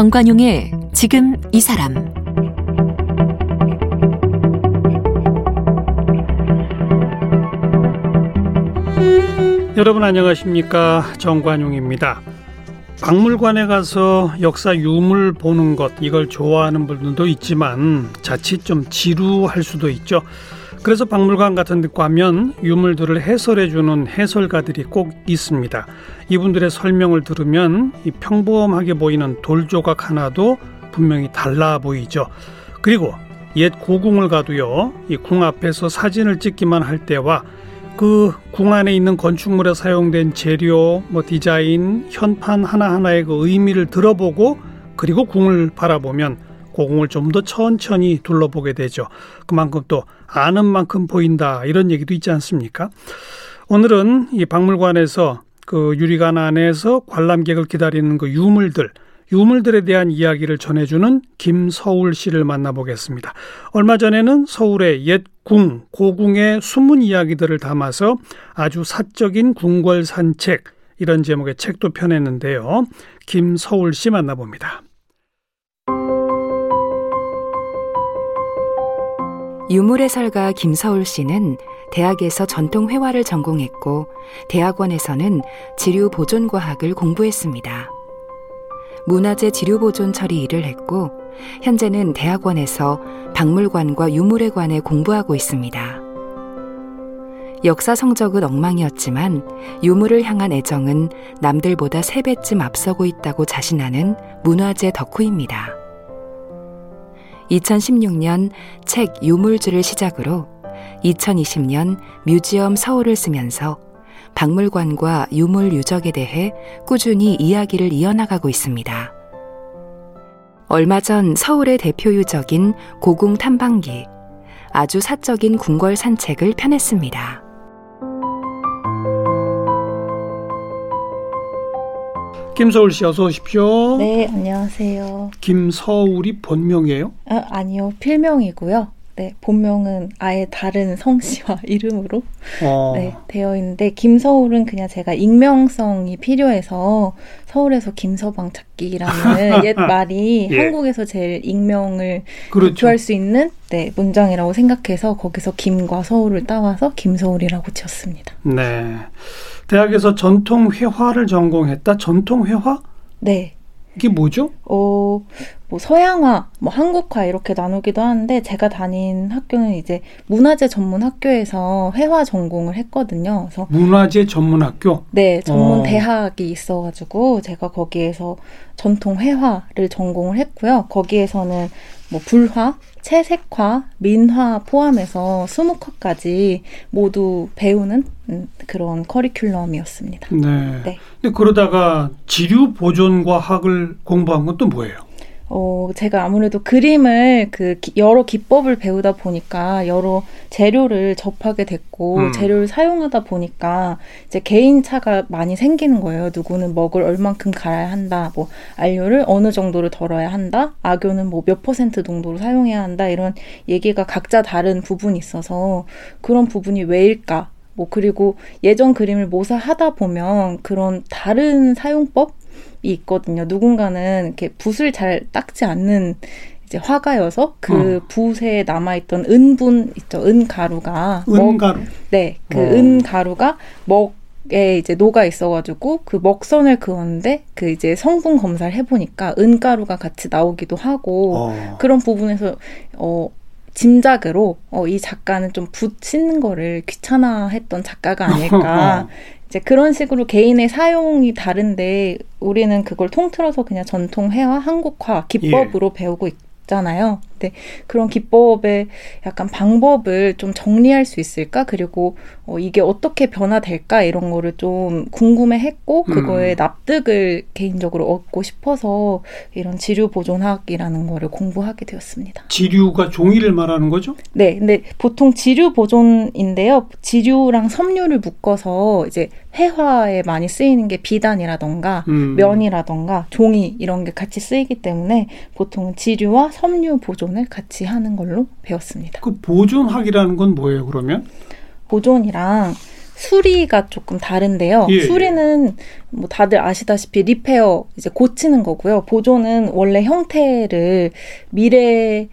정관용의 지금 이 사람 여러분 안녕하십니까 정관용입니다. 박물관에 가서 역사 유물 보는 것 이걸 좋아하는 분들도 있지만 자칫 좀 지루할 수도 있죠. 그래서 박물관 같은 데 가면 유물들을 해설해 주는 해설가들이 꼭 있습니다. 이분들의 설명을 들으면 이 평범하게 보이는 돌 조각 하나도 분명히 달라 보이죠. 그리고 옛 고궁을 가도요. 이 궁 앞에서 사진을 찍기만 할 때와 그 궁 안에 있는 건축물에 사용된 재료, 뭐 디자인, 현판 하나하나의 그 의미를 들어보고 그리고 궁을 바라보면 고궁을 좀 더 천천히 둘러보게 되죠. 그만큼 또 아는 만큼 보인다 이런 얘기도 있지 않습니까? 오늘은 이 박물관에서 그 유리관 안에서 관람객을 기다리는 그 유물들 유물들에 대한 이야기를 전해주는 김서울 씨를 만나보겠습니다. 얼마 전에는 서울의 옛 궁, 고궁의 숨은 이야기들을 담아서 아주 사적인 궁궐 산책 이런 제목의 책도 펴냈는데요. 김서울 씨 만나봅니다. 유물해설가 김서울 씨는 대학에서 전통 회화를 전공했고 대학원에서는 지류 보존과학을 공부했습니다. 문화재 지류 보존 처리 일을 했고 현재는 대학원에서 박물관과 유물에 관해 공부하고 있습니다. 역사 성적은 엉망이었지만 유물을 향한 애정은 남들보다 3배쯤 앞서고 있다고 자신하는 문화재 덕후입니다. 2016년 책 유물주를 시작으로 2020년 뮤지엄 서울을 쓰면서 박물관과 유물 유적에 대해 꾸준히 이야기를 이어나가고 있습니다. 얼마 전 서울의 대표 유적인 고궁 탐방기, 아주 사적인 궁궐 산책을 펴냈습니다. 김서울 씨 어서 오십시오. 네, 안녕하세요. 김서울이 본명이에요? 아, 아니요, 필명이고요. 네, 본명은 아예 다른 성씨와 이름으로 어. 네, 되어 있는데 김서울은 그냥 제가 익명성이 필요해서 서울에서 김서방 찾기라는 옛 말이 예. 한국에서 제일 익명을 그렇죠. 대표할 수 있는 네, 문장이라고 생각해서 거기서 김과 서울을 따와서 김서울이라고 지었습니다. 네. 대학에서 전통 회화를 전공했다. 전통 회화? 네. 이게 뭐죠? 어, 뭐 서양화, 뭐 한국화 이렇게 나누기도 하는데 제가 다닌 학교는 이제 문화재 전문 학교에서 회화 전공을 했거든요. 그래서 문화재 전문 학교? 네, 전문 어. 대학이 있어가지고 제가 거기에서 전통 회화를 전공을 했고요. 거기에서는 뭐 불화, 채색화, 민화 포함해서 수묵화까지 모두 배우는 음, 그런 커리큘럼이었습니다. 네. 네. 근데 그러다가 지류 보존과학을 공부한 건 또 뭐예요? 어, 제가 아무래도 그림을 그 기, 여러 기법을 배우다 보니까 여러 재료를 접하게 됐고 음. 재료를 사용하다 보니까 이제 개인차가 많이 생기는 거예요. 누구는 먹을 얼만큼 갈아야 한다. 뭐 안료를 어느 정도를 덜어야 한다. 악교는 뭐 몇 퍼센트 정도로 사용해야 한다. 이런 얘기가 각자 다른 부분이 있어서 그런 부분이 왜일까? 뭐 그리고 예전 그림을 모사하다 보면 그런 다른 사용법 있거든요. 누군가는 이렇게 붓을 잘 닦지 않는 이제 화가여서 그 어. 붓에 남아있던 은분 있죠. 은가루가. 은가루? 네. 그 어. 은가루가 먹 에 이제 녹아 있어가지고 그 먹선을 그었는데 그 이제 성분 검사를 해보니까 은가루가 같이 나오기도 하고 어. 그런 부분에서 어, 짐작으로 어, 이 작가는 좀 붓 씻는 거를 귀찮아했던 작가가 아닐까 이제 그런 식으로 개인의 사용이 다른데 우리는 그걸 통틀어서 그냥 전통 회화, 한국화 기법으로 예. 배우고 있잖아요. 네, 그런 기법의 약간 방법을 좀 정리할 수 있을까? 그리고 어, 이게 어떻게 변화될까? 이런 거를 좀 궁금해했고 그거에 음. 납득을 개인적으로 얻고 싶어서 이런 지류 보존학이라는 거를 공부하게 되었습니다. 지류가 종이를 말하는 거죠? 네, 근데 보통 지류 보존인데요. 지류랑 섬유를 묶어서 이제 회화에 많이 쓰이는 게 비단이라던가 음. 면이라던가 종이 이런 게 같이 쓰이기 때문에 보통은 지류와 섬유 보존 보존을 같이 하는 걸로 배웠습니다. 그 보존학이라는 건 뭐예요, 그러면? 보존이랑 수리가 조금 다른데요. 예, 예. 수리는 뭐 다들 아시다시피 리페어 이제 고치는 거고요. 보존은 원래 형태를 미래에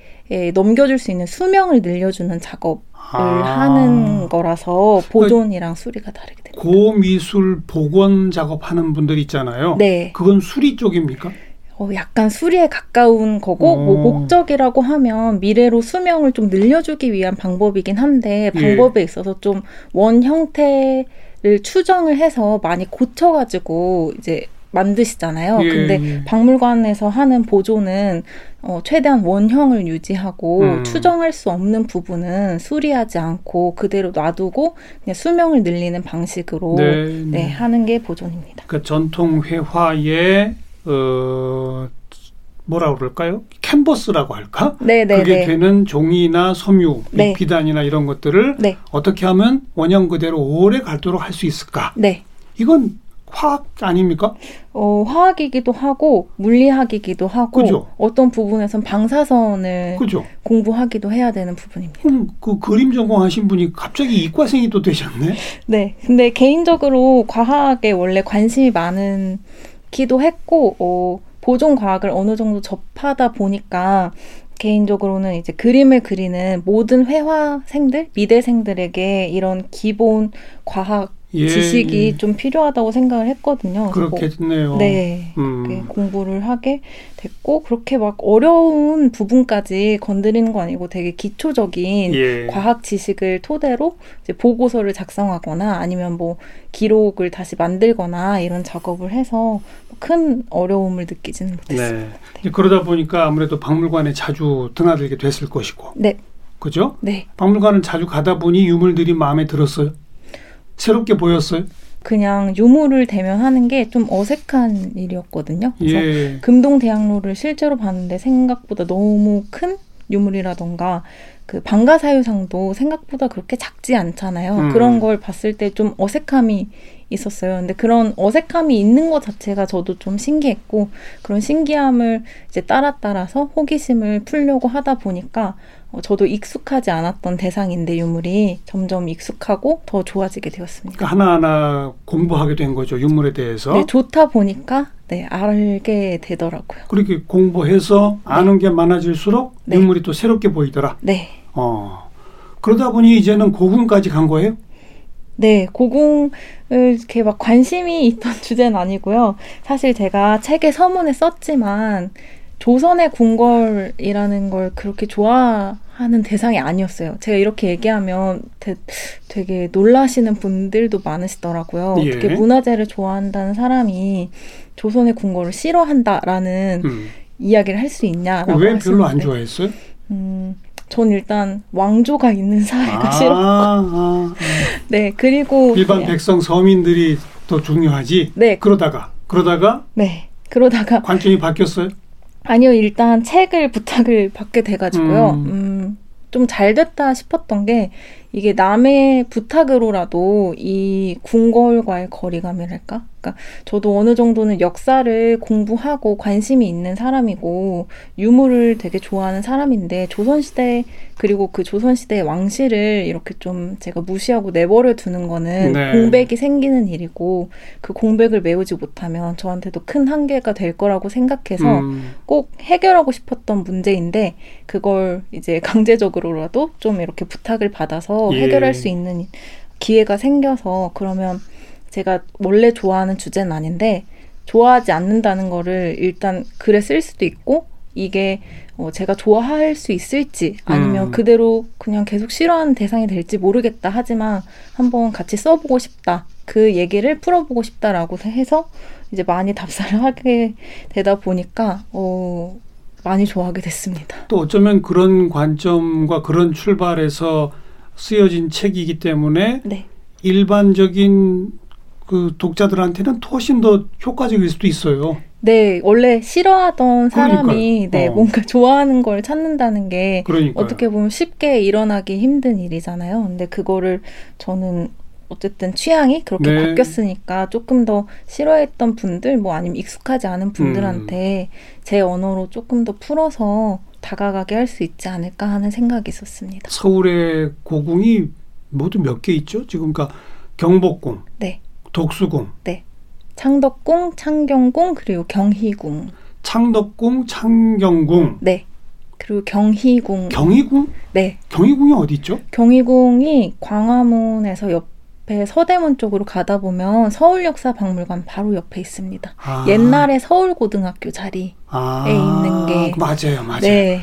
넘겨줄 수 있는 수명을 늘려주는 작업을 아. 하는 거라서 보존이랑 그 수리가 다르게 됩니다. 고미술 복원 작업하는 분들 있잖아요. 네. 그건 수리 쪽입니까? 어, 약간 수리에 가까운 거고 뭐 목적이라고 하면 미래로 수명을 좀 늘려주기 위한 방법이긴 한데 예. 방법에 예. 있어서 좀 원 형태를 추정을 해서 많이 고쳐가지고 이제 만드시잖아요. 예. 근데 예. 박물관에서 하는 보존은 어, 최대한 원형을 유지하고 음. 추정할 수 없는 부분은 수리하지 않고 그대로 놔두고 그냥 수명을 늘리는 방식으로 네, 네. 네 하는 게 보존입니다. 그 전통 회화의 어, 뭐라 그럴까요? 캔버스라고 할까? 네, 네, 그게 네. 되는 종이나 섬유, 네. 비단이나 이런 것들을 네. 어떻게 하면 원형 그대로 오래 갈도록 할 수 있을까? 네. 이건 화학 아닙니까? 어, 화학이기도 하고 물리학이기도 하고 그죠? 어떤 부분에선 방사선을 그죠? 공부하기도 해야 되는 부분입니다. 그럼 그 그림 전공하신 분이 갑자기 이과생이 또 되셨네? 네. 근데 개인적으로 과학에 원래 관심이 많은 기도 했고 어, 보존 과학을 어느 정도 접하다 보니까 개인적으로는 이제 그림을 그리는 모든 회화생들, 미대생들에게 이런 기본 과학 예, 지식이 예. 좀 필요하다고 생각을 했거든요. 뭐 그렇겠네요. 뭐, 네, 음. 공부를 하게 됐고 그렇게 막 어려운 부분까지 건드리는 거 아니고 되게 기초적인 예. 과학 지식을 토대로 보고서를 작성하거나 아니면 뭐 기록을 다시 만들거나 이런 작업을 해서 큰 어려움을 느끼지는 못했습니다. 네. 네. 그러다 보니까 아무래도 박물관에 자주 드나들게 됐을 것이고. 네. 그죠? 네. 박물관을 자주 가다 보니 유물들이 마음에 들었어요. 새롭게 보였어요. 그냥 유물을 대면하는 게 좀 어색한 일이었거든요. 그래서 예. 금동 대학로를 실제로 봤는데 생각보다 너무 큰 유물이라던가 그 방가사유상도 생각보다 그렇게 작지 않잖아요. 음. 그런 걸 봤을 때 좀 어색함이 있었어요. 근데 그런 어색함이 있는 것 자체가 저도 좀 신기했고 그런 신기함을 이제 따라 따라서 호기심을 풀려고 하다 보니까 어, 저도 익숙하지 않았던 대상인데 유물이 점점 익숙하고 더 좋아지게 되었습니다. 그러니까 하나하나 공부하게 된 거죠 유물에 대해서. 네, 좋다 보니까 네 알게 되더라고요. 그렇게 공부해서 네. 아는 게 많아질수록 네. 유물이 또 새롭게 보이더라. 네. 어 그러다 보니 이제는 고궁까지 간 거예요? 네, 고궁을 이렇게 막 관심이 있던 주제는 아니고요. 사실 제가 책에 서문에 썼지만 조선의 궁궐이라는 걸 그렇게 좋아하는 대상이 아니었어요. 제가 이렇게 얘기하면 되, 게 놀라시는 분들도 많으시더라고요. 예. 어떻게 문화재를 좋아한다는 사람이 조선의 궁궐을 싫어한다라는 음. 이야기를 할 수 있냐라고 왜 별로 안 좋아했어요? 음, 전 일단 왕조가 있는 사회가 아, 싫었고. 아, 아. 네, 그리고 일반 그냥, 백성 서민들이 더 중요하지. 네. 그러다가 그러다가 네. 그러다가 관점이 바뀌었어요. 아니요, 일단 책을 부탁을 받게 돼가지고요. 음, 음 좀 잘 됐다 싶었던 게 이게 남의 부탁으로라도 이 궁궐과의 거리감이랄까? 그러니까 저도 어느 정도는 역사를 공부하고 관심이 있는 사람이고 유물을 되게 좋아하는 사람인데 조선시대 그리고 그 조선시대의 왕실을 이렇게 좀 제가 무시하고 내버려 두는 거는 네. 공백이 생기는 일이고 그 공백을 메우지 못하면 저한테도 큰 한계가 될 거라고 생각해서 음. 꼭 해결하고 싶었던 문제인데 그걸 이제 강제적으로라도 좀 이렇게 부탁을 받아서 예. 해결할 수 있는 기회가 생겨서 그러면 제가 원래 좋아하는 주제는 아닌데 좋아하지 않는다는 거를 일단 글에 쓸 수도 있고 이게 어, 제가 좋아할 수 있을지 아니면 음. 그대로 그냥 계속 싫어하는 대상이 될지 모르겠다 하지만 한번 같이 써보고 싶다 그 얘기를 풀어보고 싶다라고 해서 이제 많이 답사를 하게 되다 보니까 어, 많이 좋아하게 됐습니다. 또 어쩌면 그런 관점과 그런 출발에서 쓰여진 책이기 때문에 네. 일반적인 그 독자들한테는 훨씬 더 효과적일 수도 있어요. 네, 원래 싫어하던 사람이 네, 어. 뭔가 좋아하는 걸 찾는다는 게 그러니까요. 어떻게 보면 쉽게 일어나기 힘든 일이잖아요. 근데 그거를 저는 어쨌든 취향이 그렇게 네. 바뀌었으니까 조금 더 싫어했던 분들 뭐 아니면 익숙하지 않은 분들한테 음. 제 언어로 조금 더 풀어서 다가가게 할 수 있지 않을까 하는 생각이 있었습니다. 서울의 고궁이 모두 몇 개 있죠? 지금 그러니까 경복궁, 네, 독수궁, 네, 창덕궁, 창경궁 그리고 경희궁. 창덕궁, 창경궁, 네. 그리고 경희궁. 경희궁? 네. 경희궁이 어디 있죠? 경희궁이 광화문에서 옆에 서대문 쪽으로 가다 보면 서울역사박물관 바로 옆에 있습니다. 아. 옛날에 서울고등학교 자리에 아, 있는 게 맞아요, 맞아요. 네.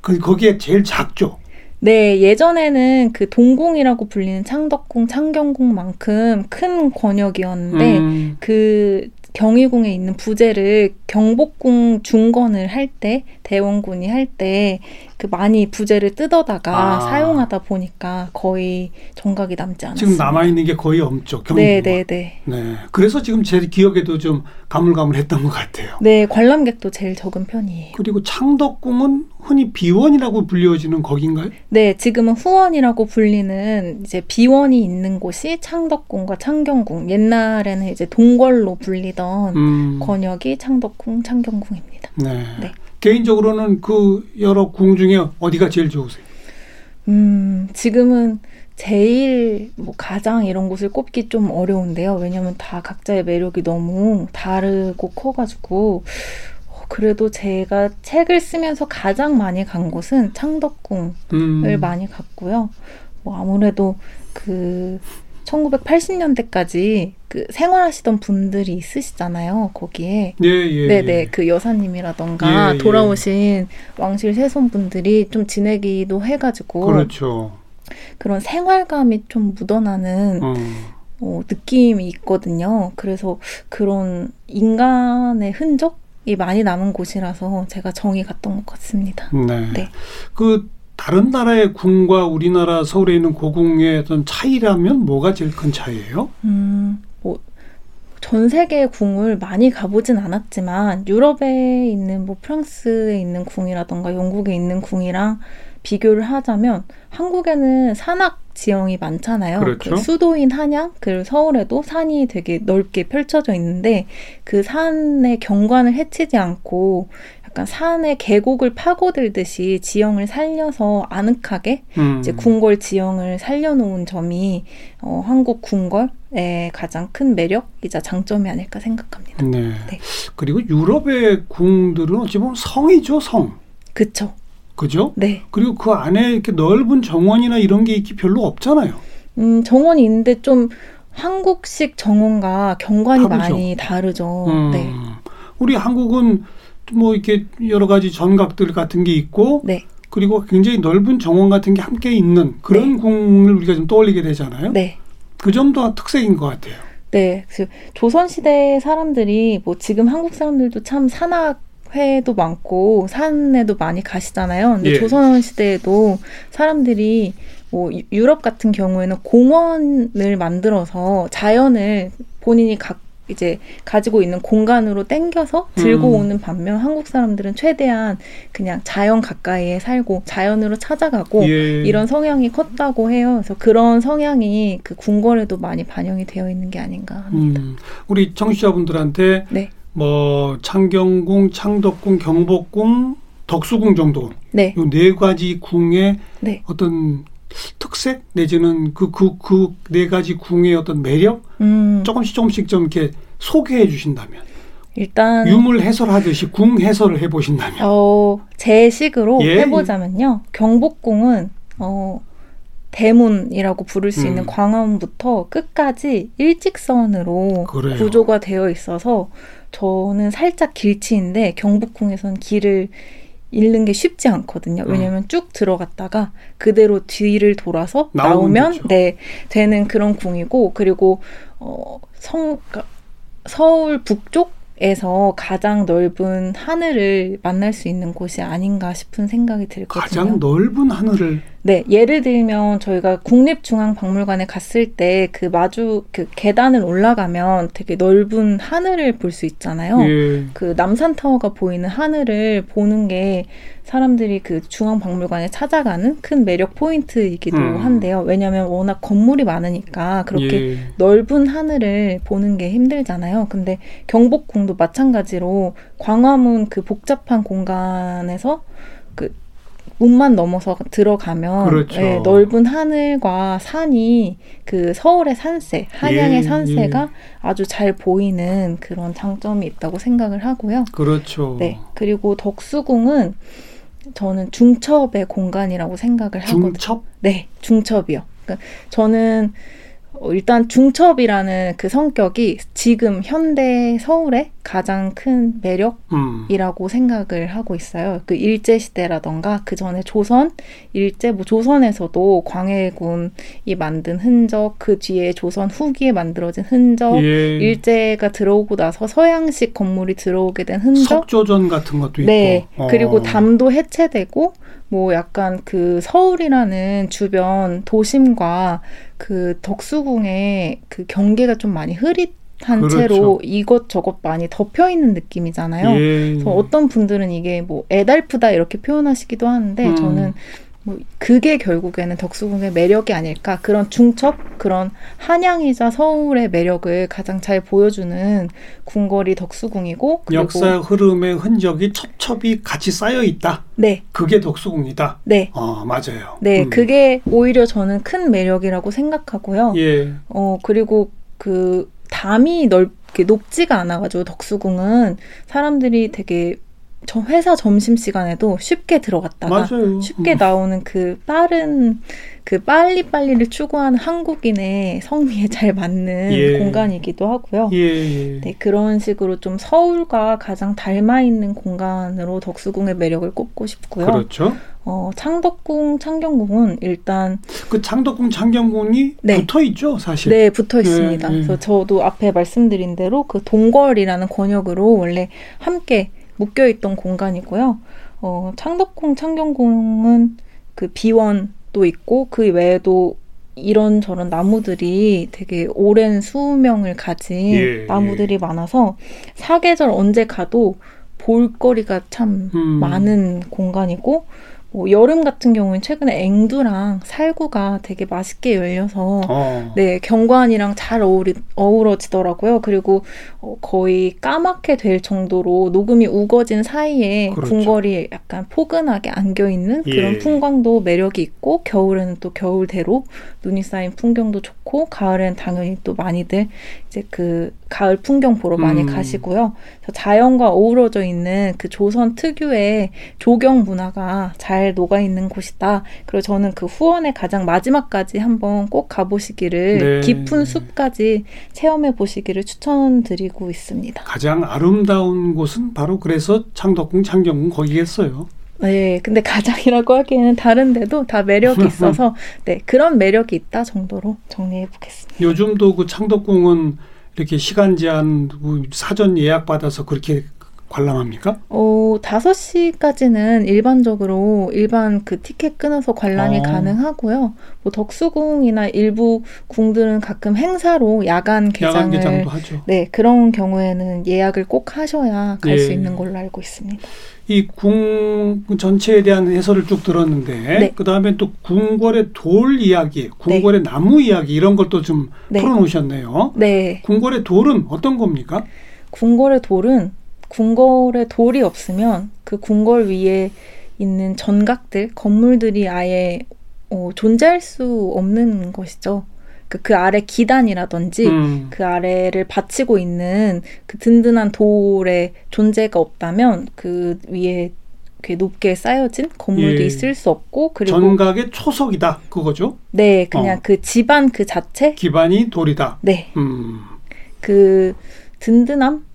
그 거기에 제일 작죠. 네, 예전에는 그 동궁이라고 불리는 창덕궁, 창경궁만큼 큰 권역이었는데 음, 그 경희궁에 있는 부재를 경복궁 중건을 할 때 대원군이 할 때 그 많이 부재를 뜯어다가 아. 사용하다 보니까 거의 정각이 남지 않았어요. 지금 남아 있는 게 거의 없죠. 경희궁. 네, 네, 네. 네. 그래서 지금 제 기억에도 좀 가물가물했던 것 같아요. 네, 관람객도 제일 적은 편이에요. 그리고 창덕궁은 흔히 비원이라고 불려지는 거긴가요? 네, 지금은 후원이라고 불리는 이제 비원이 있는 곳이 창덕궁과 창경궁. 옛날에는 이제 동궐로 불리던 음, 권역이 창덕궁, 창경궁입니다. 네. 네. 개인적으로는 그 여러 궁 중에 어디가 제일 좋으세요? 음, 지금은 제일 뭐 가장 이런 곳을 꼽기 좀 어려운데요. 왜냐면 다 각자의 매력이 너무 다르고 커가지고 어, 그래도 제가 책을 쓰면서 가장 많이 간 곳은 창덕궁을 음, 많이 갔고요. 뭐 아무래도 그 1980년대까지 그 생활하시던 분들이 있으시잖아요. 거기에. 예, 예. 네네 예. 그 여사님이라던가 예, 예. 돌아오신 왕실 세손분들이 좀 지내기도 해가지고 그렇죠. 그런 생활감이 좀 묻어나는 어. 어, 느낌이 있거든요. 그래서 그런 인간의 흔적 이 많이 남은 곳이라서 제가 정이 갔던 것 같습니다. 네. 네. 그 다른 나라의 궁과 우리나라 서울에 있는 고궁의 어떤 차이라면 뭐가 제일 큰 차이예요? 음, 뭐, 전 세계 궁을 많이 가보진 않았지만, 유럽에 있는 뭐 프랑스에 있는 궁이라던가 영국에 있는 궁이랑 비교를 하자면, 한국에는 산악 지형이 많잖아요. 그렇죠. 그 수도인 한양, 그리고 서울에도 산이 되게 넓게 펼쳐져 있는데, 그 산의 경관을 해치지 않고, 약간 산의 계곡을 파고들듯이 지형을 살려서 아늑하게 음. 이제 궁궐 지형을 살려놓은 점이 어, 한국 궁궐의 가장 큰 매력이자 장점이 아닐까 생각합니다. 네. 네. 그리고 유럽의 궁들은 어찌 보면 성이죠, 성. 그쵸? 그죠? 네. 그리고 그 안에 이렇게 넓은 정원이나 이런 게 있기 별로 없잖아요. 음, 정원이 있는데 좀 한국식 정원과 경관이 다르죠. 많이 다르죠. 음. 네. 우리 한국은 뭐 이렇게 여러 가지 전각들 같은 게 있고 네. 그리고 굉장히 넓은 정원 같은 게 함께 있는 그런 궁을 우리가 좀 떠올리게 되잖아요. 네. 그 점도 특색인 것 같아요. 네. 그래서 조선 시대 사람들이 뭐 지금 한국 사람들도 참 산악 회도 많고 산에도 많이 가시잖아요. 근데 예. 조선 시대에도 사람들이 뭐 유- 유럽 같은 경우에는 공원을 만들어서 자연을 본인이 각 이제 가지고 있는 공간으로 땡겨서 들고 음. 오는 반면 한국 사람들은 최대한 그냥 자연 가까이에 살고 자연으로 찾아가고 예. 이런 성향이 컸다고 해요. 그래서 그런 성향이 그 궁궐에도 많이 반영이 되어 있는 게 아닌가 합니다. 음, 우리 청취자분들한테 네. 뭐 창경궁, 창덕궁, 경복궁, 덕수궁 정도 네. 이네 가지 궁의 네. 어떤 특색 내지는 그그 그 네 가지 궁의 어떤 매력 음, 조금씩 조금씩 좀 이렇게 소개해 주신다면 일단 유물 해설하듯이 궁 해설을 해 보신다면 어, 제 식으로 예, 해보자면요. 경복궁은 어, 대문이라고 부를 수 음. 있는 광화문부터 끝까지 일직선으로 그래요. 구조가 되어 있어서 저는 살짝 길치인데 경복궁에선 길을 잃는 게 쉽지 않거든요. 음. 왜냐하면 쭉 들어갔다가 그대로 뒤를 돌아서 나오면. 네 되는 그런 궁이고 그리고 어, 성 그러니까 서울 북쪽에서 가장 넓은 하늘을 만날 수 있는 곳이 아닌가 싶은 생각이 들거든요. 가장 넓은 하늘을 네, 예를 들면 저희가 국립중앙박물관에 갔을 때 그 마주 그 계단을 올라가면 되게 넓은 하늘을 볼 수 있잖아요. 예. 그 남산 타워가 보이는 하늘을 보는 게 사람들이 그 중앙박물관에 찾아가는 큰 매력 포인트이기도 음. 한데요. 왜냐하면 워낙 건물이 많으니까 그렇게 예. 넓은 하늘을 보는 게 힘들잖아요. 근데 경복궁도 마찬가지로 광화문 그 복잡한 공간에서 그 문만 넘어서 들어가면 그렇죠. 네, 넓은 하늘과 산이 그 서울의 산세, 한양의 예, 산세가 예. 아주 잘 보이는 그런 장점이 있다고 생각을 하고요. 그렇죠. 네. 그리고 덕수궁은 저는 중첩의 공간이라고 생각을 하거든요. 중첩? 네, 중첩이요. 그러니까 저는 어, 일단 중첩이라는 그 성격이 지금 현대 서울의 가장 큰 매력이라고 음. 생각을 하고 있어요. 그 일제 시대라던가 그 전에 조선 일제 뭐 조선에서도 광해군이 만든 흔적, 그 뒤에 조선 후기에 만들어진 흔적, 예. 일제가 들어오고 나서 서양식 건물이 들어오게 된 흔적, 석조전 같은 것도 네. 있고. 어. 그리고 담도 해체되고 뭐 약간 그 서울이라는 주변 도심과 그 덕수궁의 그 경계가 좀 많이 흐릿 한 그렇죠. 채로 이것저것 많이 덮여 있는 느낌이잖아요. 예. 그래서 어떤 분들은 이게 뭐 애달프다 이렇게 표현하시기도 하는데 음. 저는 뭐 그게 결국에는 덕수궁의 매력이 아닐까 그런 중첩 그런 한양이자 서울의 매력을 가장 잘 보여주는 궁궐이 덕수궁이고 역사 흐름의 흔적이 첩첩이 같이 쌓여 있다. 네 그게 덕수궁이다. 네. 어, 맞아요. 네, 음. 그게 오히려 저는 큰 매력이라고 생각하고요. 예. 어, 그리고 그 담이 넓게 높지가 않아가지고 덕수궁은 사람들이 되게 저 회사 점심 시간에도 쉽게 들어갔다가 맞아요. 쉽게 음. 나오는 그 빠른 그 빨리 빨리를 추구하는 한국인의 성미에 잘 맞는 예. 공간이기도 하고요. 예, 예. 네, 그런 식으로 좀 서울과 가장 닮아 있는 공간으로 덕수궁의 매력을 꼽고 싶고요. 그렇죠. 어, 창덕궁, 창경궁은 일단 그 창덕궁 창경궁이 네. 붙어 있죠, 사실. 네 붙어 있습니다. 예, 예. 그래서 저도 앞에 말씀드린 대로 그 동궐이라는 권역으로 원래 함께 묶여 있던 공간이고요. 어, 창덕궁, 창경궁은 그 비원도 있고 그 외에도 이런저런 나무들이 되게 오랜 수명을 가진 예, 나무들이 많아서 사계절 언제 가도 볼거리가 참 음. 많은 공간이고 뭐 여름 같은 경우는 최근에 앵두랑 살구가 되게 맛있게 열려서 어. 네 경관이랑 잘 어우리, 어우러지더라고요. 그리고 어, 거의 까맣게 될 정도로 녹음이 우거진 사이에 그렇죠. 궁궐이 약간 포근하게 안겨 있는 그런 예. 풍광도 매력이 있고 겨울에는 또 겨울대로 눈이 쌓인 풍경도 좋고 가을에는 당연히 또 많이들 이제 그 가을 풍경 보러 많이 음. 가시고요. 자연과 어우러져 있는 그 조선 특유의 조경 문화가 잘 녹아 있는 곳이다. 그리고 저는 그 후원의 가장 마지막까지 한번 꼭 가보시기를 네. 깊은 숲까지 체험해 보시기를 추천드리고 있습니다. 가장 아름다운 곳은 바로 그래서 창덕궁, 창경궁 거기겠어요. 네, 근데 가장이라고 하기에는 다른데도 다 매력이 있어서 네 그런 매력이 있다 정도로 정리해 보겠습니다. 요즘도 그 창덕궁은 이렇게 시간 제한 그 사전 예약 받아서 그렇게 관람합니까? 어, 5시까지는 일반적으로 일반 그 티켓 끊어서 관람이 어. 가능하고요. 뭐 덕수궁이나 일부 궁들은 가끔 행사로 야간 개장을 야간 하죠. 네, 그런 경우에는 예약을 꼭 하셔야 갈수 예. 있는 걸로 알고 있습니다. 이 궁 전체에 대한 해설을 쭉 들었는데 네. 그 다음에 또 궁궐의 돌 이야기, 궁궐의 나무 이야기 이런 걸또좀 네. 풀어 놓으셨네요. 네. 궁궐의 돌은 어떤 겁니까? 궁궐의 돌은 궁궐에 돌이 없으면 그 궁궐 위에 있는 전각들, 건물들이 아예 어, 존재할 수 없는 것이죠. 그, 그 아래 기단이라든지 음, 그 아래를 받치고 있는 그 든든한 돌의 존재가 없다면 그 위에 이렇게 높게 쌓여진 건물도 예. 있을 수 없고 그리고 전각의 초석이다 그거죠. 네 그냥 어. 그 집안 그 자체 기반이 돌이다. 네 음, 그 든든함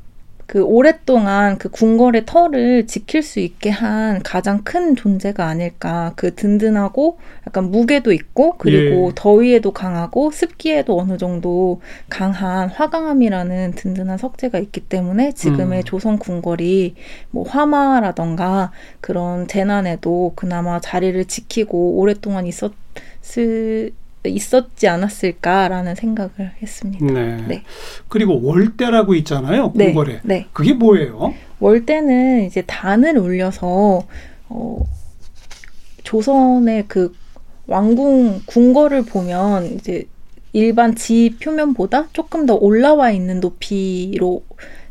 그 오랫동안 그 궁궐의 터를 지킬 수 있게 한 가장 큰 존재가 아닐까 그 든든하고 약간 무게도 있고 그리고 예. 더위에도 강하고 습기에도 어느 정도 강한 화강암이라는 든든한 석재가 있기 때문에 지금의 음. 조선 궁궐이 뭐 화마라던가 그런 재난에도 그나마 자리를 지키고 오랫동안 있었을 있었지 않았을까라는 생각을 했습니다. 네. 네. 그리고 월대라고 있잖아요. 네, 궁궐에. 네. 그게 뭐예요? 월대는 이제 단을 올려서 어, 조선의 그 왕궁 궁궐을 보면 이제 일반 지 표면보다 조금 더 올라와 있는 높이로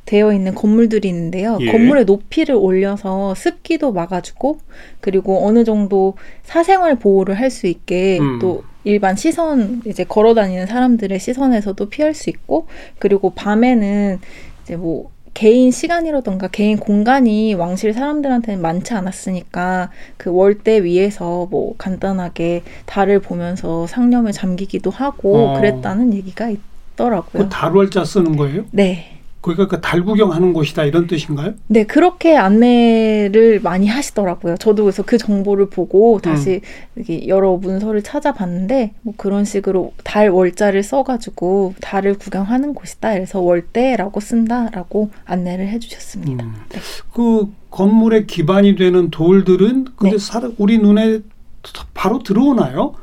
되어 있는 건물들이 있는데요. 예. 건물의 높이를 올려서 습기도 막아주고 그리고 어느 정도 사생활 보호를 할 수 있게 음. 또 일반 시선 이제 걸어 다니는 사람들의 시선에서도 피할 수 있고 그리고 밤에는 이제 뭐 개인 시간이라던가 개인 공간이 왕실 사람들한테는 많지 않았으니까 그 월대 위에서 뭐 간단하게 달을 보면서 상념에 잠기기도 하고 어. 그랬다는 얘기가 있더라고요. 그 달월자 쓰는 거예요? 네. 그러니까 그 달 구경 하는 곳이다 이런 뜻인가요? 네, 그렇게 안내를 많이 하시더라고요. 저도 그래서 그 정보를 보고 다시 이렇게 여러 문서를 찾아봤는데 뭐 그런 식으로 달 월자를 써가지고 달을 구경하는 곳이다. 그래서 월대라고 쓴다라고 안내를 해주셨습니다. 음. 그 건물의 기반이 되는 돌들은 근데 네. 사 우리 눈에 바로 들어오나요?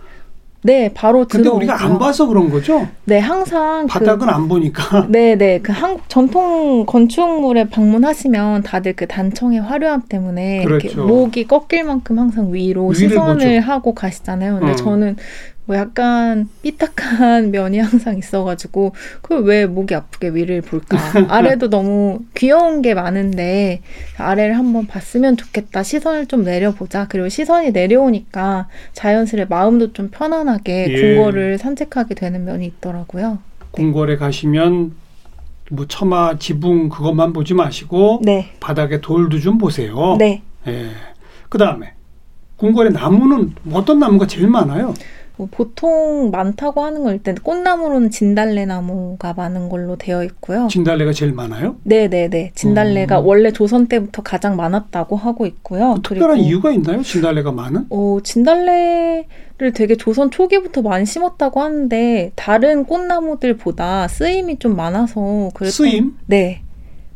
네, 바로 근데 들어오고요. 우리가 안 봐서 그런 거죠? 네, 항상 바닥은 안 보니까. 그, 네, 네, 그 한국 전통 건축물에 방문하시면 다들 그 단청의 화려함 때문에 이렇게 그렇죠. 목이 꺾일 만큼 항상 위로 시선을 보죠. 하고 가시잖아요. 근데 음. 저는 뭐 약간 삐딱한 면이 항상 있어가지고 그왜 목이 아프게 위를 볼까? 아래도 너무 귀여운 게 많은데 아래를 한번 봤으면 좋겠다. 시선을 좀 내려보자. 그리고 시선이 내려오니까 자연스레 마음도 좀 편안하게 예. 궁궐을 산책하게 되는 면이 있더라고요. 궁궐에 가시면 뭐 처마 지붕 그것만 보지 마시고 네, 바닥에 돌도 좀 보세요. 네. 예. 그 다음에 궁궐의 나무는 어떤 나무가 제일 많아요? 뭐 보통 많다고 하는 건 일단 꽃나무로는 진달래 나무가 많은 걸로 되어 있고요. 진달래가 제일 많아요? 네 네 네. 진달래가 음. 원래 조선 때부터 가장 많았다고 하고 있고요. 그 특별한 이유가 있나요? 진달래가 많은? 어, 진달래를 되게 조선 초기부터 많이 심었다고 하는데 다른 꽃나무들보다 쓰임이 좀 많아서 그랬던 쓰임? 네.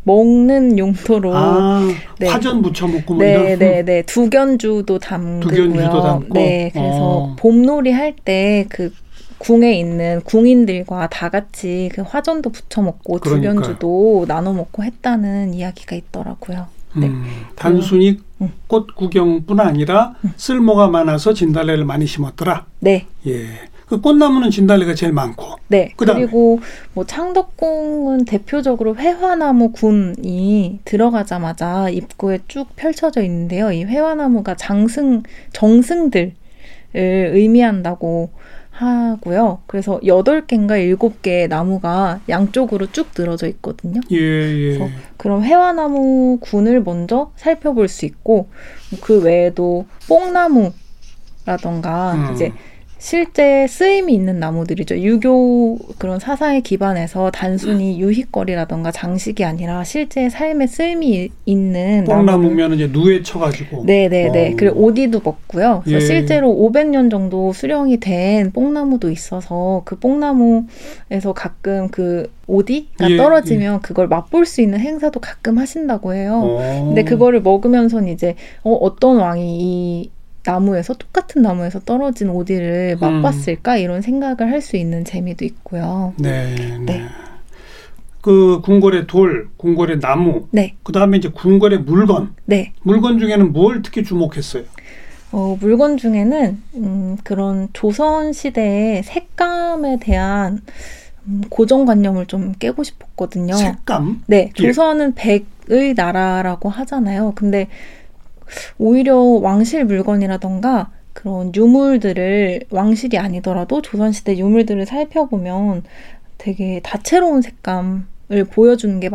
먹는 용도로 아, 네. 화전 부쳐 먹고 뭐 네, 이런. 네, 네. 두견주도 담그고요. 두견주도 담고? 네, 그래서 어. 봄놀이 할 때 그 궁에 있는 궁인들과 다 같이 그 화전도 부쳐 먹고 그러니까요. 두견주도 나눠 먹고 했다는 이야기가 있더라고요. 네. 음, 단순히 음. 꽃 구경뿐 아니라 쓸모가 많아서 진달래를 많이 심었더라. 네, 예. 그 꽃나무는 진달래가 제일 많고. 네. 그다음에? 그리고 뭐 창덕궁은 대표적으로 회화나무 군이 들어가자마자 입구에 쭉 펼쳐져 있는데요. 이 회화나무가 장승 정승들을 의미한다고 하고요. 그래서 여덟 개인가 일곱 개의 나무가 양쪽으로 쭉 늘어져 있거든요. 예, 예. 그래서 그럼 회화나무 군을 먼저 살펴볼 수 있고 그 외에도 뽕나무라던가 음. 아, 이제 실제 쓰임이 있는 나무들이죠. 유교 그런 사상에 기반해서 단순히 유희거리라던가 장식이 아니라 실제 삶에 쓰임이 있는. 뽕나무면 이제 누에 쳐가지고. 네네네. 어. 그리고 오디도 먹고요. 그래서 예. 실제로 500년 정도 수령이 된 뽕나무도 있어서 그 뽕나무에서 가끔 그 오디가 예, 떨어지면 그걸 맛볼 수 있는 행사도 가끔 하신다고 해요. 어. 근데 그거를 먹으면서는 이제 어, 어떤 왕이 이 나무에서 똑같은 나무에서 떨어진 오디를 음. 맛봤을까 이런 생각을 할 수 있는 재미도 있고요. 네, 네. 네. 그 궁궐의 돌, 궁궐의 나무, 네, 그 다음에 이제 궁궐의 물건. 네. 물건 중에는 뭘 특히 주목했어요? 어, 물건 중에는 음, 그런 조선 시대의 색감에 대한 음, 고정관념을 좀 깨고 싶었거든요. 색감. 네, 예. 조선은 백의 나라라고 하잖아요. 근데 오히려 왕실 물건이라던가 그런 유물들을 왕실이 아니더라도 조선시대 유물들을 살펴보면 되게 다채로운 색감을 보여주는 게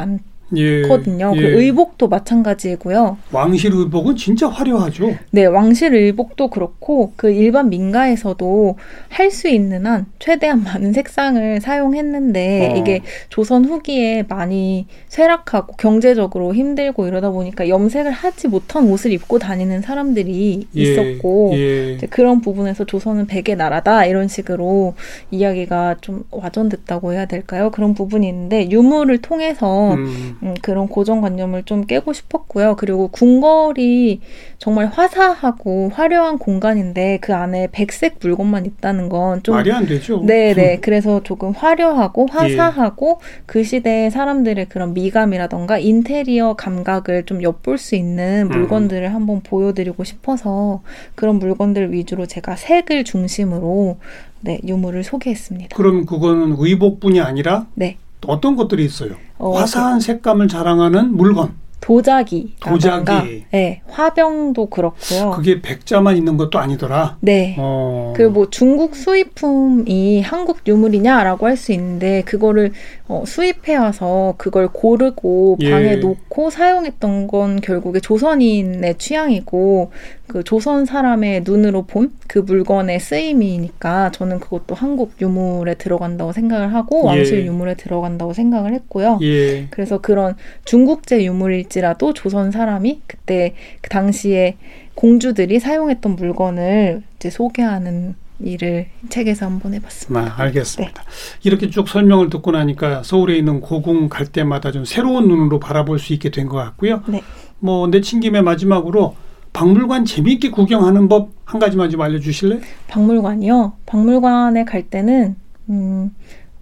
예. 많거든요. 예. 그 의복도 마찬가지고요. 왕실 의복은 진짜 화려하죠. 네, 왕실 의복도 그렇고 그 일반 민가에서도 할 수 있는 한 최대한 많은 색상을 사용했는데 어. 이게 조선 후기에 많이 쇠락하고 경제적으로 힘들고 이러다 보니까 염색을 하지 못한 옷을 입고 다니는 사람들이 예, 있었고 예. 이제 그런 부분에서 조선은 백의 나라다 이런 식으로 이야기가 좀 와전됐다고 해야 될까요? 그런 부분이 있는데 유물을 통해서 음. 음, 그런 고정관념을 좀 깨고 싶었고요. 그리고 궁궐이 정말 화사하고 화려한 공간인데 그 안에 백색 물건만 있다는 건 좀 말이 안 되죠. 네네. 음. 그래서 조금 화려하고 화사하고 그 시대의 사람들의 그런 미감이라던가 인테리어 감각을 좀 엿볼 수 있는 음. 물건들을 한번 보여드리고 싶어서 그런 물건들 위주로 제가 색을 중심으로 네, 유물을 소개했습니다. 그럼 그거는 의복뿐이 아니라 네. 어떤 것들이 있어요? 어, 화사한 색감을 자랑하는 물건. 도자기. 도자기. 네, 화병도 그렇고요. 그게 백자만 있는 것도 아니더라. 네. 어. 그뭐 중국 수입품이 한국 유물이냐라고 할 수 있는데 그거를 어, 수입해 와서 그걸 고르고 예. 방에 예. 놓고 사용했던 건 결국에 조선인의 취향이고 그 조선 사람의 눈으로 본 그 물건의 쓰임이니까 저는 그것도 한국 유물에 들어간다고 생각을 하고 예. 왕실 유물에 들어간다고 생각을 했고요. 예. 그래서 그런 중국제 유물일지라도 조선 사람이 그때 그 당시에 공주들이 사용했던 물건을 이제 소개하는 일을 책에서 한번 해봤습니다. 아, 알겠습니다. 네. 이렇게 쭉 설명을 듣고 나니까 서울에 있는 고궁 갈 때마다 좀 새로운 눈으로 바라볼 수 있게 된 것 같고요. 네. 뭐 내친 김에 마지막으로 박물관 재미있게 구경하는 법 한 가지만 좀 알려주실래요? 박물관이요. 박물관에 갈 때는 음,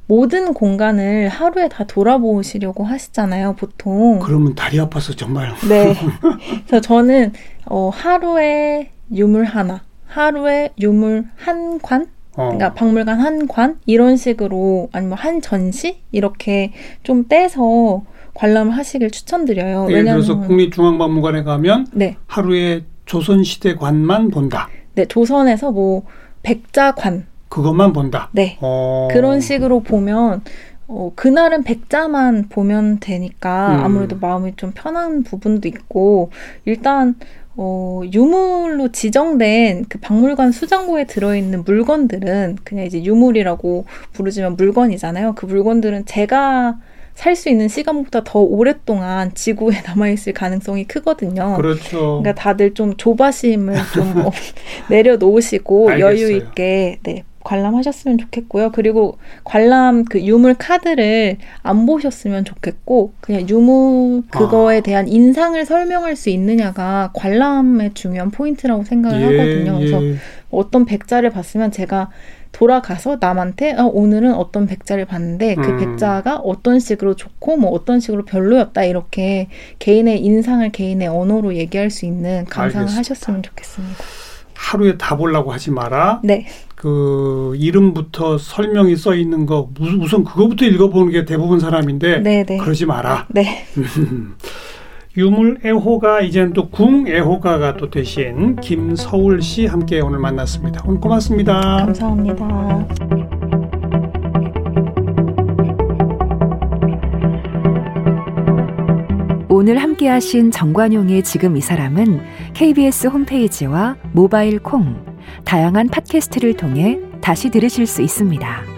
모든 공간을 하루에 다 돌아보시려고 하시잖아요, 보통. 그러면 다리 아파서 정말. 네. 그래서 저는 어, 하루에 유물 하나, 하루에 유물 한 관, 어. 그러니까 박물관 한 관 이런 식으로 아니면 한 전시 이렇게 좀 떼서 관람을 하시길 추천드려요. 예를 왜냐하면, 들어서 국립중앙박물관에 가면 네. 하루에 조선시대 관만 본다. 네, 조선에서 뭐 백자관 그것만 본다. 네, 어. 그런 식으로 보면 어, 그날은 백자만 보면 되니까 음. 아무래도 마음이 좀 편한 부분도 있고 일단 어, 유물로 지정된 그 박물관 수장고에 들어있는 물건들은 그냥 이제 유물이라고 부르지만 물건이잖아요. 그 물건들은 제가 살 수 있는 시간보다 더 오랫동안 지구에 남아있을 가능성이 크거든요. 그렇죠. 그러니까 다들 좀 조바심을 좀 어, 내려놓으시고 여유 있게 네, 관람하셨으면 좋겠고요. 그리고 관람 그 유물 카드를 안 보셨으면 좋겠고 그냥 유물 그거에 아. 대한 인상을 설명할 수 있느냐가 관람의 중요한 포인트라고 생각을 예, 하거든요. 그래서 예. 어떤 백자를 봤으면 제가 돌아가서 남한테 어, 오늘은 어떤 백자를 봤는데 그 음. 백자가 어떤 식으로 좋고 뭐 어떤 식으로 별로였다 이렇게 개인의 인상을 개인의 언어로 얘기할 수 있는 감상을 알겠습니다. 하셨으면 좋겠습니다. 하루에 다 보려고 하지 마라. 네. 그 이름부터 설명이 써 있는 거 우선 그거부터 읽어보는 게 대부분 사람인데 네네. 네. 그러지 마라. 네. 유물 애호가 이제는 또 궁 애호가가 또 되신 김서울 씨 함께 오늘 만났습니다. 오늘 고맙습니다. 감사합니다. 오늘 함께 하신 정관용의 지금 이 사람은 KBS 홈페이지와 모바일 콩, 다양한 팟캐스트를 통해 다시 들으실 수 있습니다.